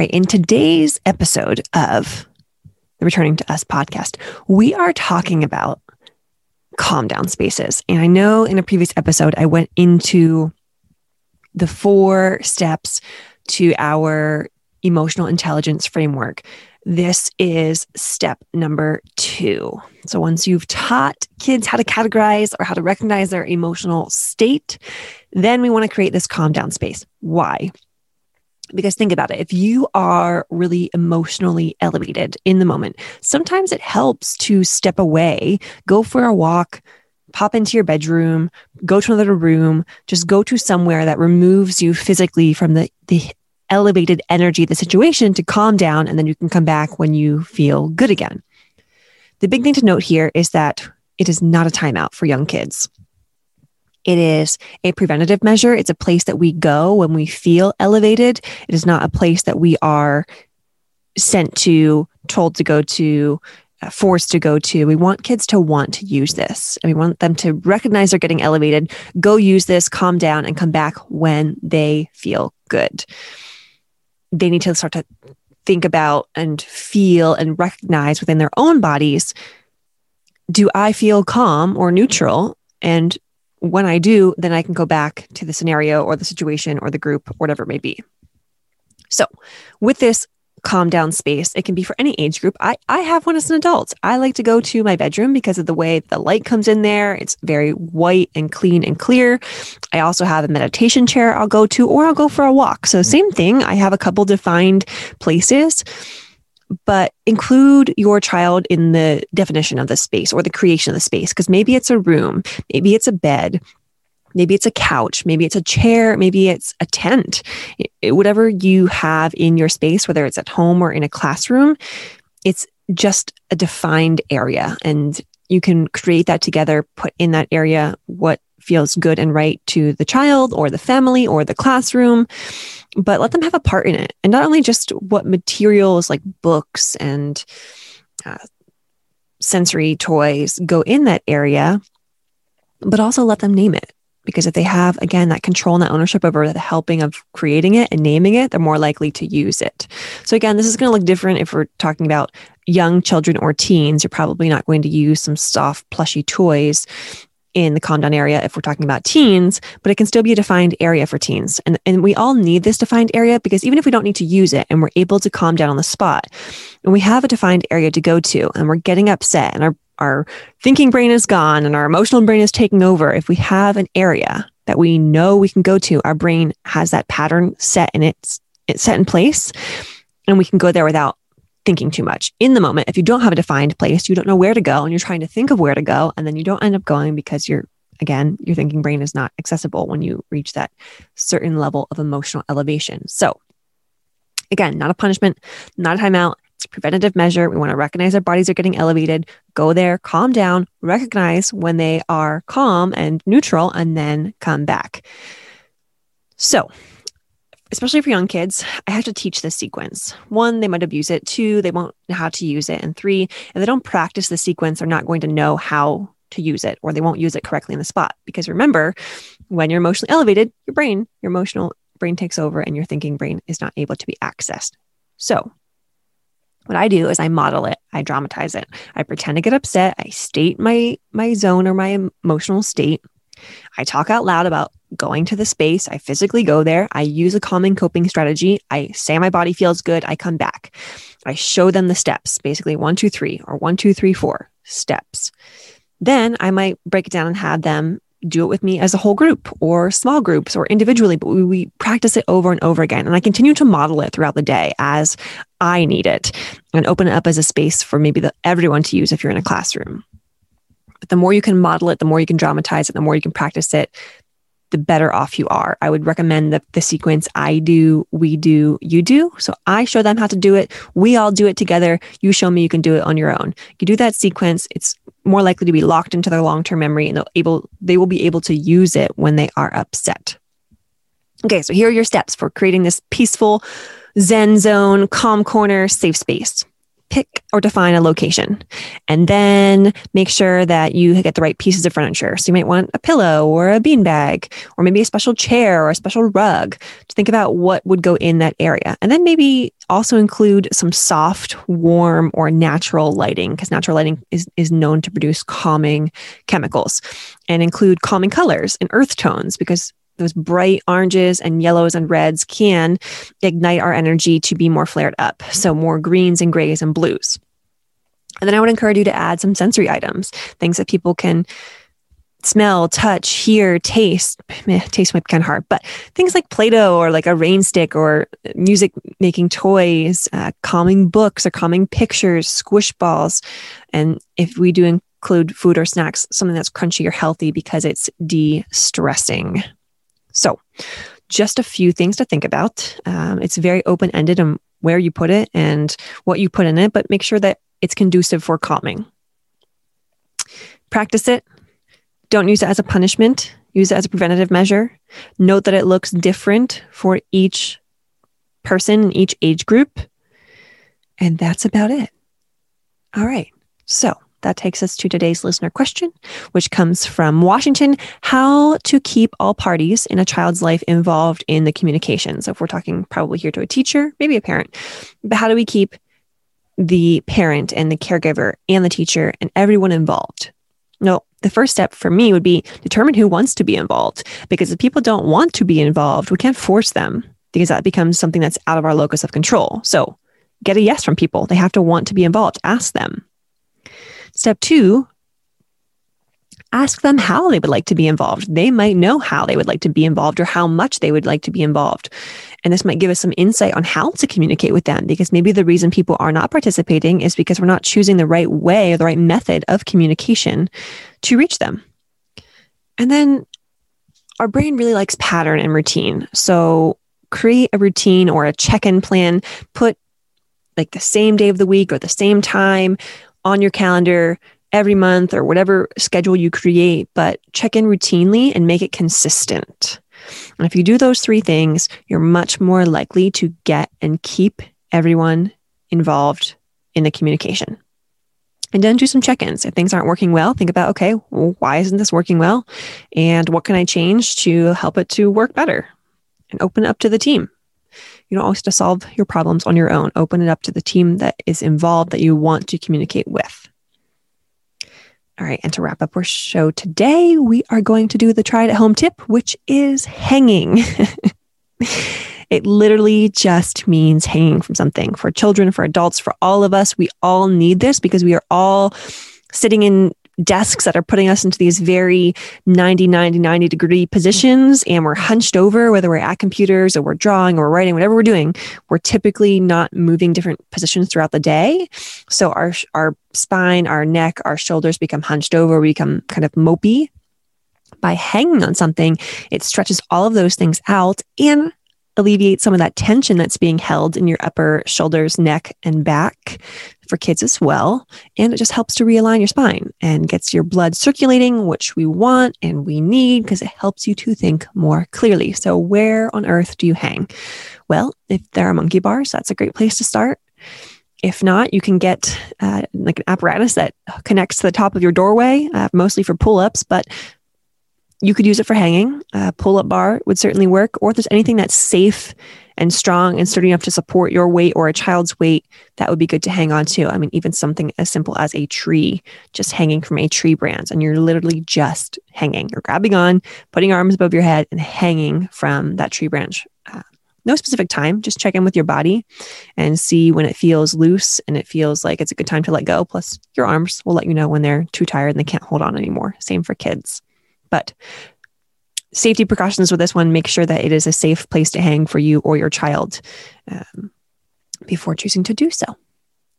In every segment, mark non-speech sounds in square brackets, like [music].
Right, in today's episode of the Returning to Us podcast, we are talking about calm down spaces. And I know in a previous episode, I went into the four steps to our emotional intelligence framework. This is step number two. So, once you've taught kids how to categorize or how to recognize their emotional state, then we want to create this calm down space. Why? Because think about it, if you are really emotionally elevated in the moment, sometimes it helps to step away, go for a walk, pop into your bedroom, go to another room, just go to somewhere that removes you physically from the, the elevated energy of the situation to calm down. And then you can come back when you feel good again. The big thing to note here is that it is not a timeout for young kids. It is a preventative measure. It's a place that we go when we feel elevated. It is not a place that we are sent to, told to go to, uh, forced to go to. We want kids to want to use this. And we want them to recognize they're getting elevated, go use this, calm down, and come back when they feel good. They need to start to think about and feel and recognize within their own bodies do I feel calm or neutral? And when I do, then I can go back to the scenario or the situation or the group, whatever it may be. So, with this calm down space, it can be for any age group. I, I have one as an adult. I like to go to my bedroom because of the way the light comes in there. It's very white and clean and clear. I also have a meditation chair I'll go to, or I'll go for a walk. So, same thing. I have a couple defined places but include your child in the definition of the space or the creation of the space because maybe it's a room, maybe it's a bed, maybe it's a couch, maybe it's a chair, maybe it's a tent. It, whatever you have in your space, whether it's at home or in a classroom, it's just a defined area and you can create that together, put in that area what feels good and right to the child or the family or the classroom, but let them have a part in it. And not only just what materials like books and uh, sensory toys go in that area, but also let them name it. Because if they have, again, that control and that ownership over the helping of creating it and naming it, they're more likely to use it. So, again, this is going to look different if we're talking about young children or teens. You're probably not going to use some soft, plushy toys in the calm down area if we're talking about teens, but it can still be a defined area for teens. And, and we all need this defined area because even if we don't need to use it and we're able to calm down on the spot, and we have a defined area to go to and we're getting upset and our, our thinking brain is gone and our emotional brain is taking over, if we have an area that we know we can go to, our brain has that pattern set in its it's set in place and we can go there without thinking too much in the moment. If you don't have a defined place, you don't know where to go and you're trying to think of where to go. And then you don't end up going because you're, again, your thinking brain is not accessible when you reach that certain level of emotional elevation. So, again, not a punishment, not a timeout. It's a preventative measure. We want to recognize our bodies are getting elevated, go there, calm down, recognize when they are calm and neutral, and then come back. So, especially for young kids, I have to teach this sequence. One, they might abuse it. Two, they won't know how to use it. And three, if they don't practice the sequence, they're not going to know how to use it or they won't use it correctly in the spot. Because remember, when you're emotionally elevated, your brain, your emotional brain takes over and your thinking brain is not able to be accessed. So, what I do is I model it, I dramatize it. I pretend to get upset, I state my my zone or my emotional state, I talk out loud about going to the space. I physically go there. I use a calming coping strategy. I say my body feels good. I come back. I show them the steps, basically one, two, three, or one, two, three, four steps. Then I might break it down and have them do it with me as a whole group or small groups or individually, but we, we, practice it over and over again. And I continue to model it throughout the day as I need it and open it up as a space for maybe the, everyone to use if you're in a classroom. But the more you can model it, the more you can dramatize it, the more you can practice it, the better off you are. I would recommend the, the sequence I do, we do, you do. So I show them how to do it. We all do it together. You show me you can do it on your own. You do that sequence, it's more likely to be locked into their long-term memory and they'll able they will be able to use it when they are upset. Okay, so here are your steps for creating this peaceful zen zone, calm corner, safe space pick or define a location and then make sure that you get the right pieces of furniture. So you might want a pillow or a beanbag or maybe a special chair or a special rug to think about what would go in that area. And then maybe also include some soft, warm, or natural lighting because natural lighting is, is known to produce calming chemicals and include calming colors and earth tones because those bright oranges and yellows and reds can ignite our energy to be more flared up. So, more greens and grays and blues. And then I would encourage you to add some sensory items, things that people can smell, touch, hear, taste. Taste might be kind of hard, but things like Play Doh or like a rain stick or music making toys, uh, calming books or calming pictures, squish balls. And if we do include food or snacks, something that's crunchy or healthy because it's de stressing. So, just a few things to think about. Um, it's very open ended on where you put it and what you put in it, but make sure that it's conducive for calming. Practice it. Don't use it as a punishment, use it as a preventative measure. Note that it looks different for each person in each age group. And that's about it. All right. So, that takes us to today's listener question, which comes from Washington How to keep all parties in a child's life involved in the communication. So, if we're talking probably here to a teacher, maybe a parent, but how do we keep the parent and the caregiver and the teacher and everyone involved? No, the first step for me would be determine who wants to be involved. Because if people don't want to be involved, we can't force them because that becomes something that's out of our locus of control. So, get a yes from people. They have to want to be involved. Ask them. Step two, ask them how they would like to be involved. They might know how they would like to be involved or how much they would like to be involved. And this might give us some insight on how to communicate with them because maybe the reason people are not participating is because we're not choosing the right way or the right method of communication to reach them. And then our brain really likes pattern and routine. So create a routine or a check in plan, put like the same day of the week or the same time on your calendar every month or whatever schedule you create, but check in routinely and make it consistent. And if you do those three things, you're much more likely to get and keep everyone involved in the communication. And then do some check ins. If things aren't working well, think about, okay, well, why isn't this working well? And what can I change to help it to work better? And open up to the team. You don't always have to solve your problems on your own. Open it up to the team that is involved that you want to communicate with. All right. And to wrap up our show today, we are going to do the try it at home tip, which is hanging. [laughs] it literally just means hanging from something for children, for adults, for all of us. We all need this because we are all sitting in desks that are putting us into these very 90, 90, 90 degree positions and we're hunched over, whether we're at computers or we're drawing or writing, whatever we're doing, we're typically not moving different positions throughout the day. So our, our spine, our neck, our shoulders become hunched over, we become kind of mopey. By hanging on something, it stretches all of those things out and alleviates some of that tension that's being held in your upper shoulders, neck, and back for kids as well. And it just helps to realign your spine and gets your blood circulating, which we want and we need because it helps you to think more clearly. So, where on earth do you hang? Well, if there are monkey bars, that's a great place to start. If not, you can get uh, like an apparatus that connects to the top of your doorway, uh, mostly for pull ups, but you could use it for hanging. A pull up bar would certainly work. Or if there's anything that's safe and strong and sturdy enough to support your weight or a child's weight, that would be good to hang on to. I mean, even something as simple as a tree, just hanging from a tree branch, and you're literally just hanging. You're grabbing on, putting arms above your head, and hanging from that tree branch. Uh, no specific time, just check in with your body and see when it feels loose and it feels like it's a good time to let go. Plus, your arms will let you know when they're too tired and they can't hold on anymore. Same for kids. But safety precautions with this one make sure that it is a safe place to hang for you or your child um, before choosing to do so.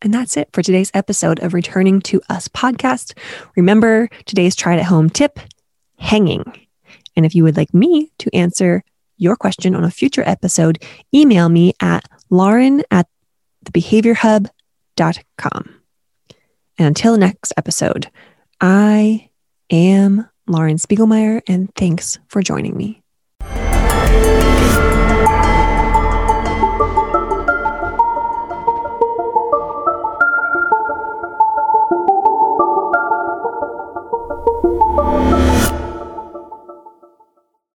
And that's it for today's episode of Returning to Us podcast. Remember today's try it at home tip hanging. And if you would like me to answer your question on a future episode, email me at lauren at thebehaviorhub.com. And until next episode, I am Lauren Spiegelmeier, and thanks for joining me.